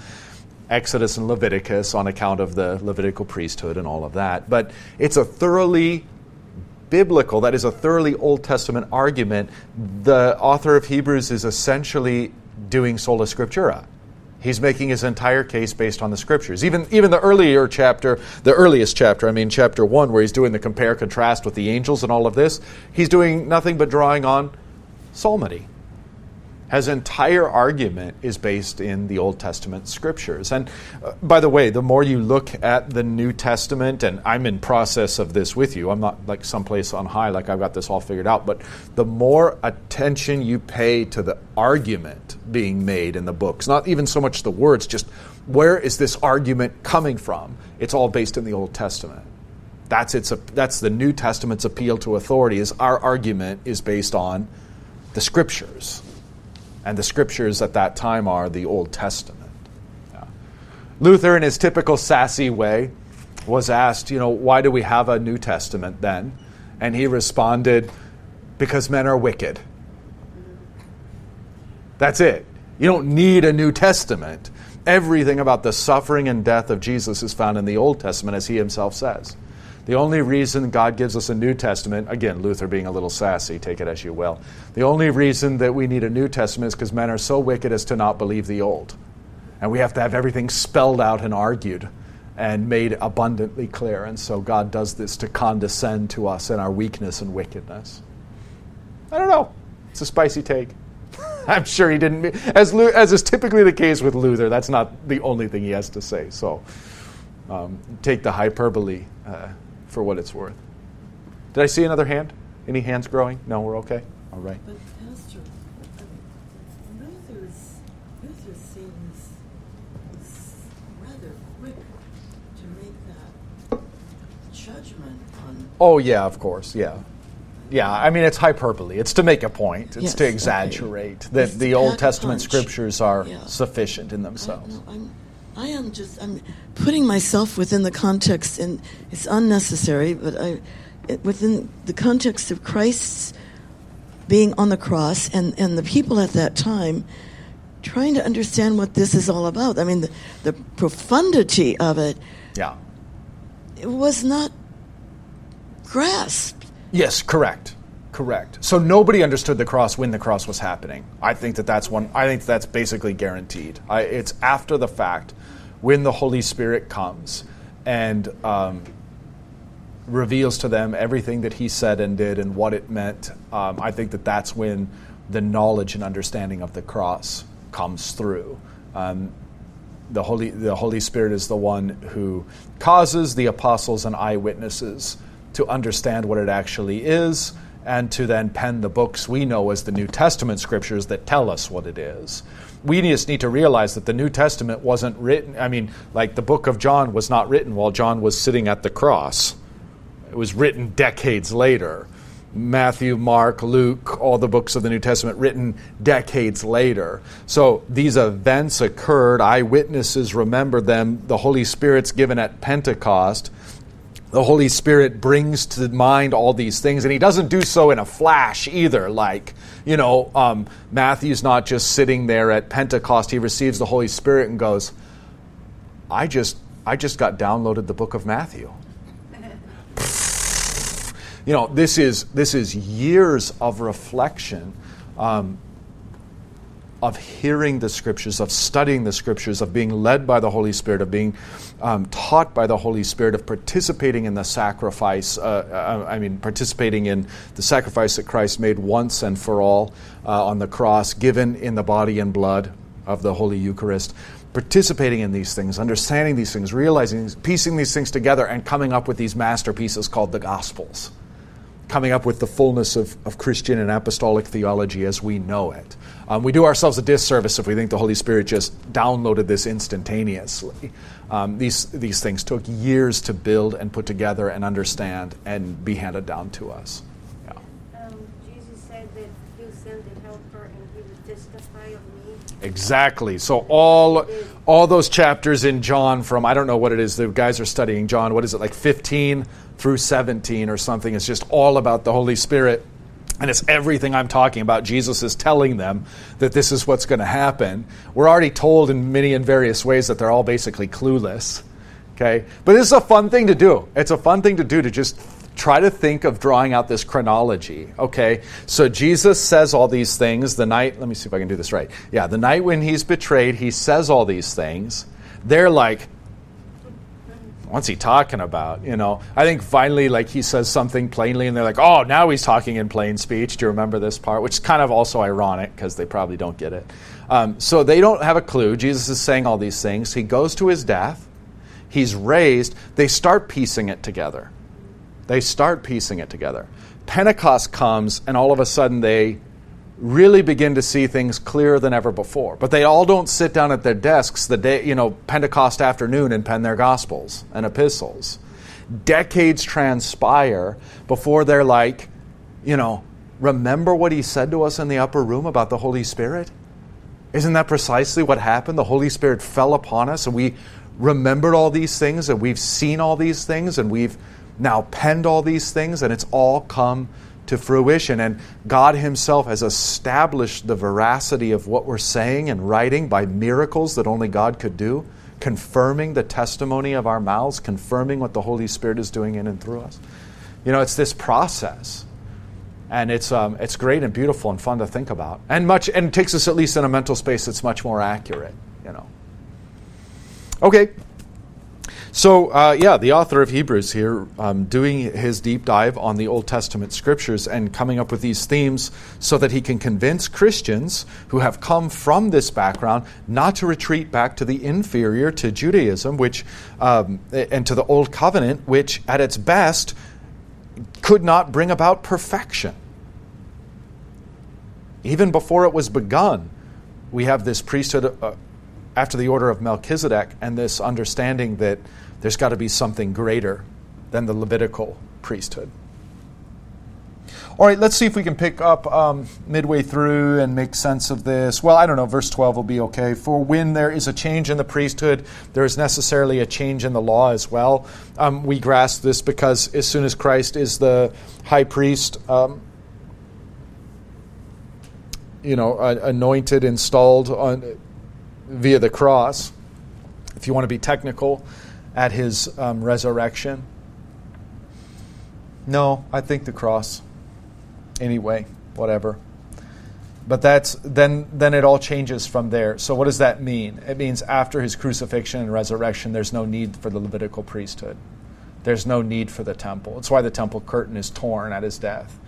Exodus and Leviticus on account of the Levitical priesthood and all of that. But it's a thoroughly biblical, that is a thoroughly Old Testament argument. The author of Hebrews is essentially doing sola scriptura. He's making his entire case based on the scriptures. Even, even the earlier chapter, the earliest chapter, I mean, chapter 1, where he's doing the compare contrast with the angels and all of this, he's doing nothing but drawing on psalmody. His entire argument is based in the Old Testament scriptures. And uh, by the way, the more you look at the New Testament, and I'm in process of this with you, I'm not like someplace on high, like I've got this all figured out, but the more attention you pay to the argument being made in the books, not even so much the words, just where is this argument coming from? It's all based in the Old Testament. That's, its, that's the New Testament's appeal to authority is our argument is based on the scriptures and the scriptures at that time are the Old Testament. Yeah. Luther, in his typical sassy way, was asked, you know, why do we have a New Testament then? And he responded, because men are wicked. That's it. You don't need a New Testament. Everything about the suffering and death of Jesus is found in the Old Testament, as he himself says. The only reason God gives us a New Testament, again, Luther being a little sassy, take it as you will. The only reason that we need a New Testament is because men are so wicked as to not believe the Old. And we have to have everything spelled out and argued and made abundantly clear. And so God does this to condescend to us in our weakness and wickedness. I don't know. It's a spicy take. I'm sure he didn't. As, as is typically the case with Luther, that's not the only thing he has to say. So um, take the hyperbole. Uh, for what it's worth. Did I see another hand? Any hands growing? No, we're okay? All right.
But Pastor, Luther's, Luther seems rather quick to make that judgment on.
Oh, yeah, of course, yeah. Yeah, I mean, it's hyperbole. It's to make a point, it's
Yes,
to
okay.
exaggerate that
It's
the Old Testament
punch.
scriptures are
Yeah.
sufficient in themselves.
I'm, I am just I'm putting myself within the context, and it's unnecessary, but I it, within the context of Christ's being on the cross and and the people at that time trying to understand what this is all about. I mean, the, the profundity of it,
Yeah.
it was not grasped.
Yes, correct. Correct. So nobody understood the cross when the cross was happening. I think that that's one. I think that's basically guaranteed. I, it's after the fact, when the Holy Spirit comes and um, reveals to them everything that He said and did and what it meant. Um, I think that that's when the knowledge and understanding of the cross comes through. Um, the Holy, the Holy Spirit is the one who causes the apostles and eyewitnesses to understand what it actually is and to then pen the books we know as the New Testament scriptures that tell us what it is. We just need to realize that the New Testament wasn't written, I mean, like the book of John was not written while John was sitting at the cross. It was written decades later. Matthew, Mark, Luke, all the books of the New Testament written decades later. So these events occurred, eyewitnesses remember them, the Holy Spirit's given at Pentecost. The Holy Spirit brings to mind all these things, and He doesn't do so in a flash either. Like, you know, um, Matthew's not just sitting there at Pentecost, he receives the Holy Spirit and goes, I just, I just got downloaded the book of Matthew. you know, this is, this is years of reflection. Um, of hearing the scriptures, of studying the scriptures, of being led by the Holy Spirit, of being um, taught by the Holy Spirit, of participating in the sacrifice. Uh, uh, I mean, participating in the sacrifice that Christ made once and for all uh, on the cross, given in the body and blood of the Holy Eucharist. Participating in these things, understanding these things, realizing, piecing these things together, and coming up with these masterpieces called the Gospels coming up with the fullness of, of Christian and apostolic theology as we know it. Um, we do ourselves a disservice if we think the Holy Spirit just downloaded this instantaneously. Um, these, these things took years to build and put together and understand and be handed down to us.
Yeah. Um, Jesus said that he'll send the helper and he will testify of me.
Exactly. So all all those chapters in John from I don't know what it is the guys are studying John what is it like 15 through 17 or something it's just all about the Holy Spirit and it's everything I'm talking about. Jesus is telling them that this is what's going to happen. We're already told in many and various ways that they're all basically clueless. Okay? But this is a fun thing to do. It's a fun thing to do to just try to think of drawing out this chronology. Okay? So Jesus says all these things the night, let me see if I can do this right. Yeah, the night when he's betrayed, he says all these things. They're like, what's he talking about? You know, I think finally, like he says something plainly, and they're like, oh, now he's talking in plain speech. Do you remember this part? Which is kind of also ironic because they probably don't get it. Um, so they don't have a clue. Jesus is saying all these things. He goes to his death. He's raised. They start piecing it together. They start piecing it together. Pentecost comes, and all of a sudden they really begin to see things clearer than ever before. But they all don't sit down at their desks the day, you know, Pentecost afternoon and pen their gospels and epistles. Decades transpire before they're like, you know, remember what he said to us in the upper room about the Holy Spirit? Isn't that precisely what happened? The Holy Spirit fell upon us and we remembered all these things and we've seen all these things and we've now penned all these things and it's all come to fruition. And God Himself has established the veracity of what we're saying and writing by miracles that only God could do, confirming the testimony of our mouths, confirming what the Holy Spirit is doing in and through us. You know, it's this process. And it's, um, it's great and beautiful and fun to think about. And, much, and takes us at least in a mental space that's much more accurate, you know. Okay, so, uh, yeah, the author of Hebrews here um, doing his deep dive on the Old Testament scriptures and coming up with these themes so that he can convince Christians who have come from this background not to retreat back to the inferior, to Judaism, which, um, and to the Old Covenant, which at its best could not bring about perfection. Even before it was begun, we have this priesthood. After the order of Melchizedek and this understanding that there's got to be something greater than the Levitical priesthood. All right, let's see if we can pick up um, midway through and make sense of this. Well, I don't know, verse 12 will be okay. For when there is a change in the priesthood, there is necessarily a change in the law as well. Um, we grasp this because as soon as Christ is the high priest, um, you know, anointed, installed on, via the cross, if you want to be technical, at his um, resurrection? No, I think the cross. Anyway, whatever. But that's then then it all changes from there. So what does that mean? It means after his crucifixion and resurrection there's no need for the Levitical priesthood. There's no need for the temple. It's why the temple curtain is torn at his death.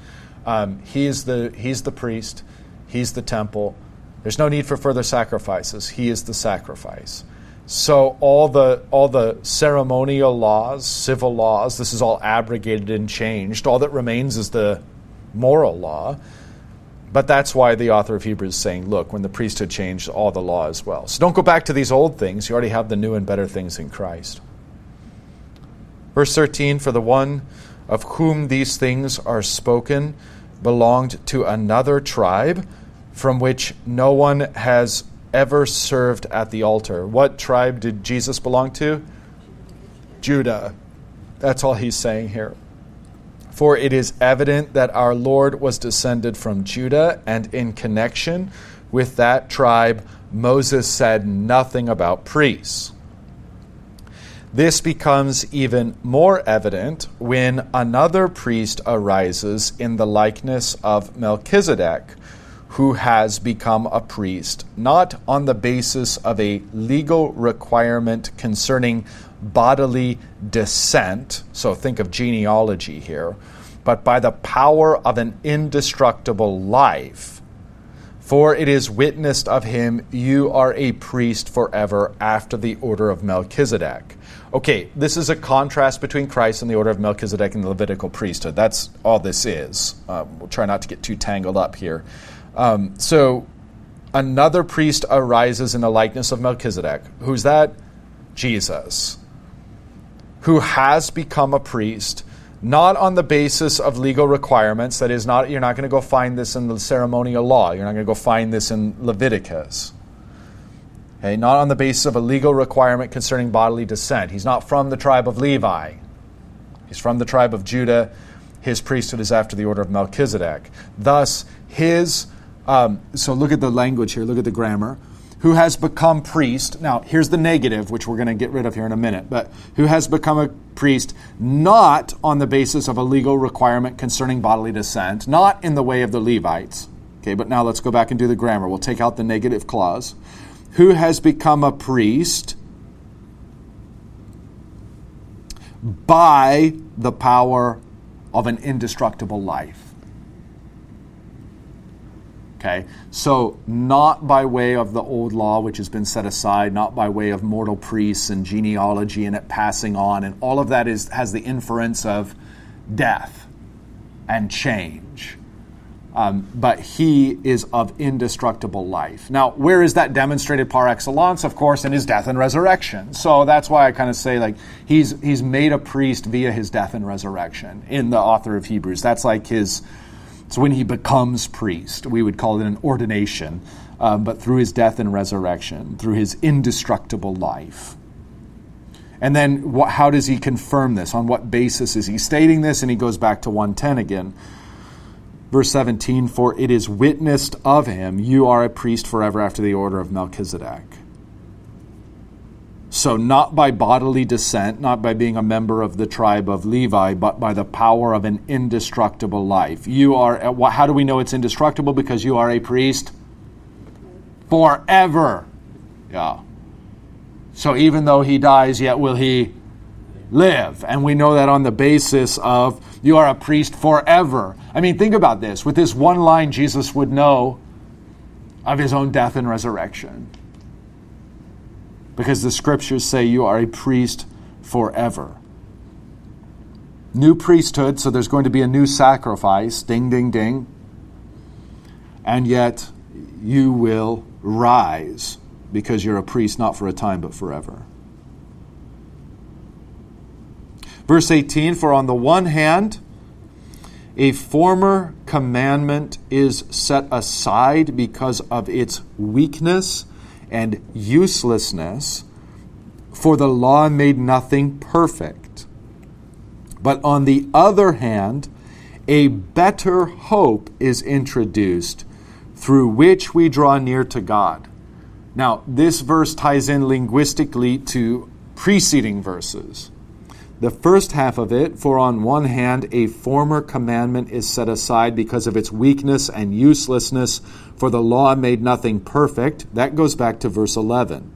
Um, he's the he's the priest. He's the temple. There's no need for further sacrifices. He is the sacrifice. So all the all the ceremonial laws, civil laws, this is all abrogated and changed. All that remains is the moral law. But that's why the author of Hebrews is saying, look, when the priesthood changed, all the law as well. So don't go back to these old things. You already have the new and better things in Christ. Verse 13 For the one of whom these things are spoken belonged to another tribe from which no one has ever served at the altar. What tribe did Jesus belong to? Judah. That's all he's saying here. For it is evident that our Lord was descended from Judah, and in connection with that tribe, Moses said nothing about priests. This becomes even more evident when another priest arises in the likeness of Melchizedek, who has become a priest, not on the basis of a legal requirement concerning bodily descent, so think of genealogy here, but by the power of an indestructible life. For it is witnessed of him, you are a priest forever after the order of Melchizedek. Okay, this is a contrast between Christ and the order of Melchizedek and the Levitical priesthood. That's all this is. Um, we'll try not to get too tangled up here. Um, so, another priest arises in the likeness of Melchizedek. Who's that? Jesus, who has become a priest, not on the basis of legal requirements. That is, not you're not going to go find this in the ceremonial law. You're not going to go find this in Leviticus. Okay, not on the basis of a legal requirement concerning bodily descent. He's not from the tribe of Levi. He's from the tribe of Judah. His priesthood is after the order of Melchizedek. Thus, his, um, so look at the language here, look at the grammar. Who has become priest. Now, here's the negative, which we're going to get rid of here in a minute, but who has become a priest not on the basis of a legal requirement concerning bodily descent, not in the way of the Levites. Okay, but now let's go back and do the grammar. We'll take out the negative clause who has become a priest by the power of an indestructible life. Okay, so not by way of the old law, which has been set aside, not by way of mortal priests and genealogy and it passing on, and all of that is has the inference of death and change um, but he is of indestructible life. Now, where is that demonstrated par excellence? Of course, in his death and resurrection. So that's why I kind of say like he's he's made a priest via his death and resurrection in the author of Hebrews. That's like his. It's when he becomes priest. We would call it an ordination, um, but through his death and resurrection, through his indestructible life. And then, what, how does he confirm this? On what basis is he stating this? And he goes back to 110 again. Verse 17, for it is witnessed of him, you are a priest forever after the order of Melchizedek. So, not by bodily descent, not by being a member of the tribe of Levi, but by the power of an indestructible life. You are, uh, how do we know it's indestructible? Because you are a priest forever. Yeah. So, even though he dies, yet will he live. And we know that on the basis of you are a priest forever. I mean, think about this. With this one line, Jesus would know of his own death and resurrection. Because the scriptures say you are a priest forever. New priesthood, so there's going to be a new sacrifice. Ding, ding, ding. And yet, you will rise because you're a priest not for a time but forever. Verse 18 For on the one hand, a former commandment is set aside because of its weakness and uselessness, for the law made nothing perfect. But on the other hand, a better hope is introduced through which we draw near to God. Now, this verse ties in linguistically to preceding verses. The first half of it, for on one hand, a former commandment is set aside because of its weakness and uselessness, for the law made nothing perfect. That goes back to verse 11.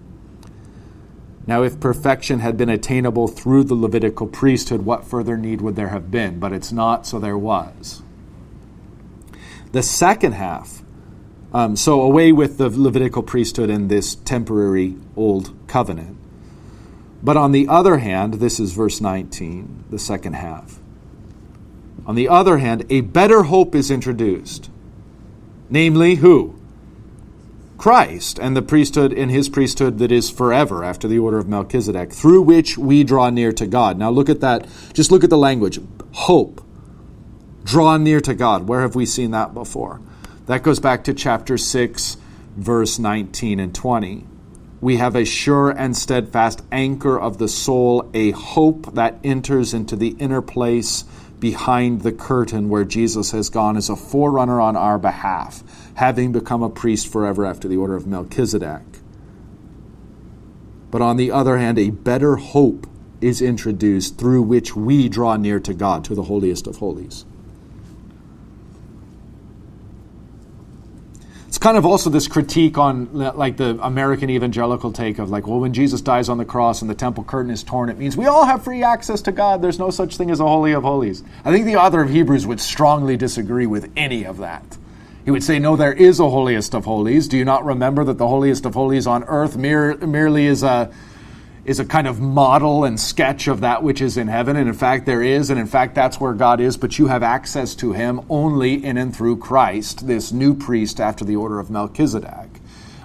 Now, if perfection had been attainable through the Levitical priesthood, what further need would there have been? But it's not, so there was. The second half, um, so away with the Levitical priesthood and this temporary old covenant. But on the other hand, this is verse 19, the second half. On the other hand, a better hope is introduced. Namely, who? Christ and the priesthood in his priesthood that is forever after the order of Melchizedek, through which we draw near to God. Now look at that. Just look at the language. Hope. Draw near to God. Where have we seen that before? That goes back to chapter 6, verse 19 and 20 we have a sure and steadfast anchor of the soul, a hope that enters into the inner place behind the curtain where Jesus has gone as a forerunner on our behalf, having become a priest forever after the order of Melchizedek. But on the other hand, a better hope is introduced through which we draw near to God, to the holiest of holies. It's kind of also this critique on like the American evangelical take of like, well, when Jesus dies on the cross and the temple curtain is torn, it means we all have free access to God. There's no such thing as a holy of holies. I think the author of Hebrews would strongly disagree with any of that. He would say, no, there is a holiest of holies. Do you not remember that the holiest of holies on earth mere, merely is a is a kind of model and sketch of that which is in heaven. And in fact, there is, and in fact, that's where God is, but you have access to him only in and through Christ, this new priest after the order of Melchizedek.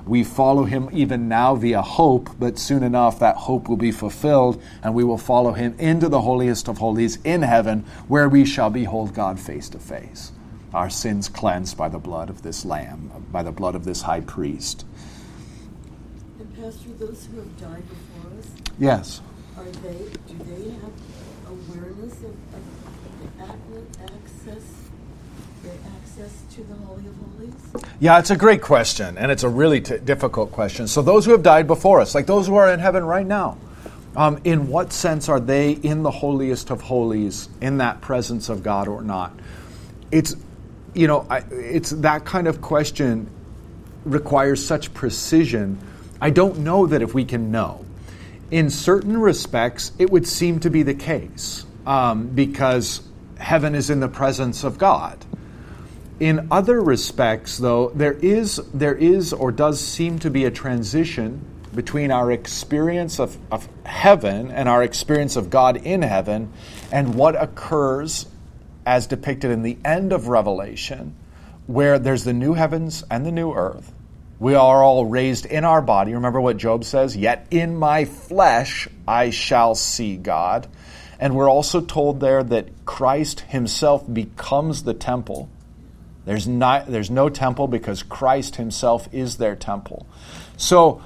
We follow him even now via hope, but soon enough that hope will be fulfilled, and we will follow him into the holiest of holies in heaven, where we shall behold God face to face. Our sins cleansed by the blood of this Lamb, by the blood of this high priest.
And Pastor, those who have died before
Yes.
Are they, do they have awareness of, of the access, the access to the Holy of Holies?
Yeah, it's a great question, and it's a really t- difficult question. So, those who have died before us, like those who are in heaven right now, um, in what sense are they in the holiest of holies, in that presence of God or not? It's, you know, I, it's that kind of question requires such precision. I don't know that if we can know in certain respects, it would seem to be the case um, because heaven is in the presence of God. In other respects, though, there is, there is or does seem to be a transition between our experience of, of heaven and our experience of God in heaven and what occurs as depicted in the end of Revelation, where there's the new heavens and the new earth we are all raised in our body. Remember what Job says? Yet in my flesh I shall see God. And we're also told there that Christ himself becomes the temple. There's, not, there's no temple because Christ himself is their temple. So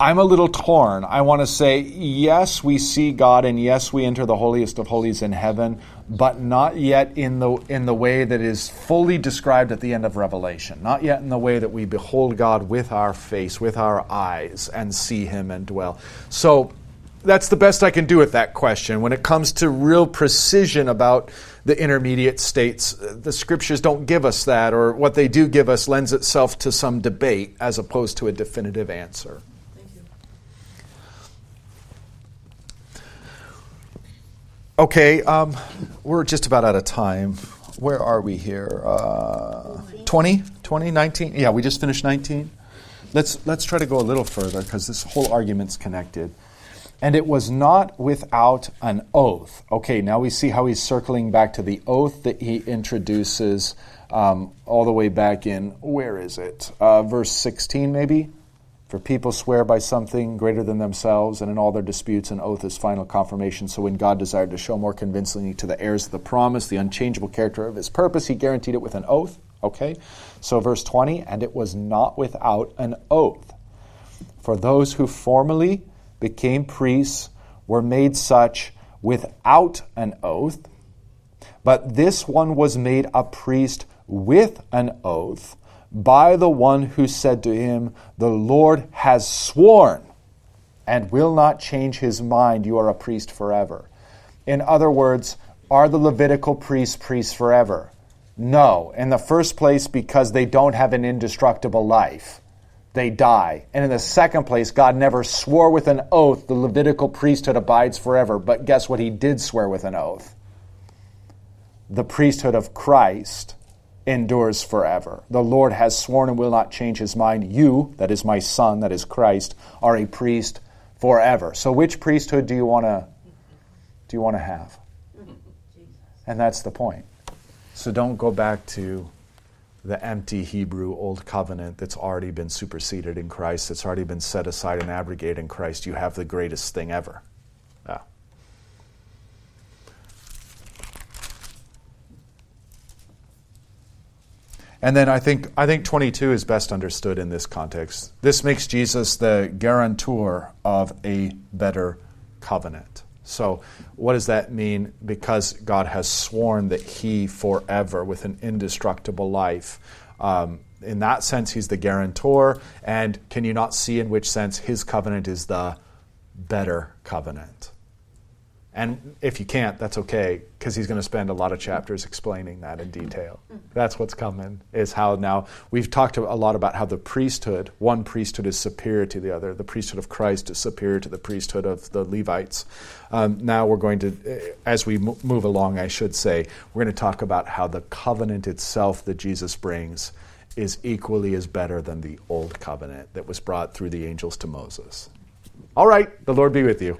I'm a little torn. I want to say, yes, we see God, and yes, we enter the holiest of holies in heaven, but not yet in the, in the way that is fully described at the end of Revelation. Not yet in the way that we behold God with our face, with our eyes, and see Him and dwell. So that's the best I can do with that question. When it comes to real precision about the intermediate states, the scriptures don't give us that, or what they do give us lends itself to some debate as opposed to a definitive answer. Okay, um, we're just about out of time. Where are we here? Uh, 20? 20? 19? Yeah, we just finished 19. Let's, let's try to go a little further because this whole argument's connected. And it was not without an oath. Okay, now we see how he's circling back to the oath that he introduces um, all the way back in, where is it? Uh, verse 16, maybe? For people swear by something greater than themselves, and in all their disputes, an oath is final confirmation. So, when God desired to show more convincingly to the heirs of the promise the unchangeable character of his purpose, he guaranteed it with an oath. Okay? So, verse 20, and it was not without an oath. For those who formerly became priests were made such without an oath, but this one was made a priest with an oath by the one who said to him, The Lord has sworn and will not change his mind. You are a priest forever. In other words, are the Levitical priests priests forever? No. In the first place, because they don't have an indestructible life. They die. And in the second place, God never swore with an oath the Levitical priesthood abides forever. But guess what? He did swear with an oath the priesthood of Christ endures forever. The Lord has sworn and will not change his mind. You, that is my son, that is Christ, are a priest forever. So which priesthood do you want to do you want to have? And that's the point. So don't go back to the empty Hebrew old covenant that's already been superseded in Christ, that's already been set aside and abrogated in Christ. You have the greatest thing ever. And then I think I think 22 is best understood in this context. This makes Jesus the guarantor of a better covenant. So, what does that mean? Because God has sworn that He forever, with an indestructible life, um, in that sense, He's the guarantor. And can you not see in which sense His covenant is the better covenant? And if you can't, that's okay, because he's going to spend a lot of chapters explaining that in detail. Mm-hmm. Mm-hmm. That's what's coming, is how now we've talked a lot about how the priesthood, one priesthood is superior to the other. The priesthood of Christ is superior to the priesthood of the Levites. Um, now we're going to, eh, as we move along, I should say, we're going to talk about how the covenant itself that Jesus brings is equally as better than the old covenant that was brought through the angels to Moses. All right, the Lord be with you.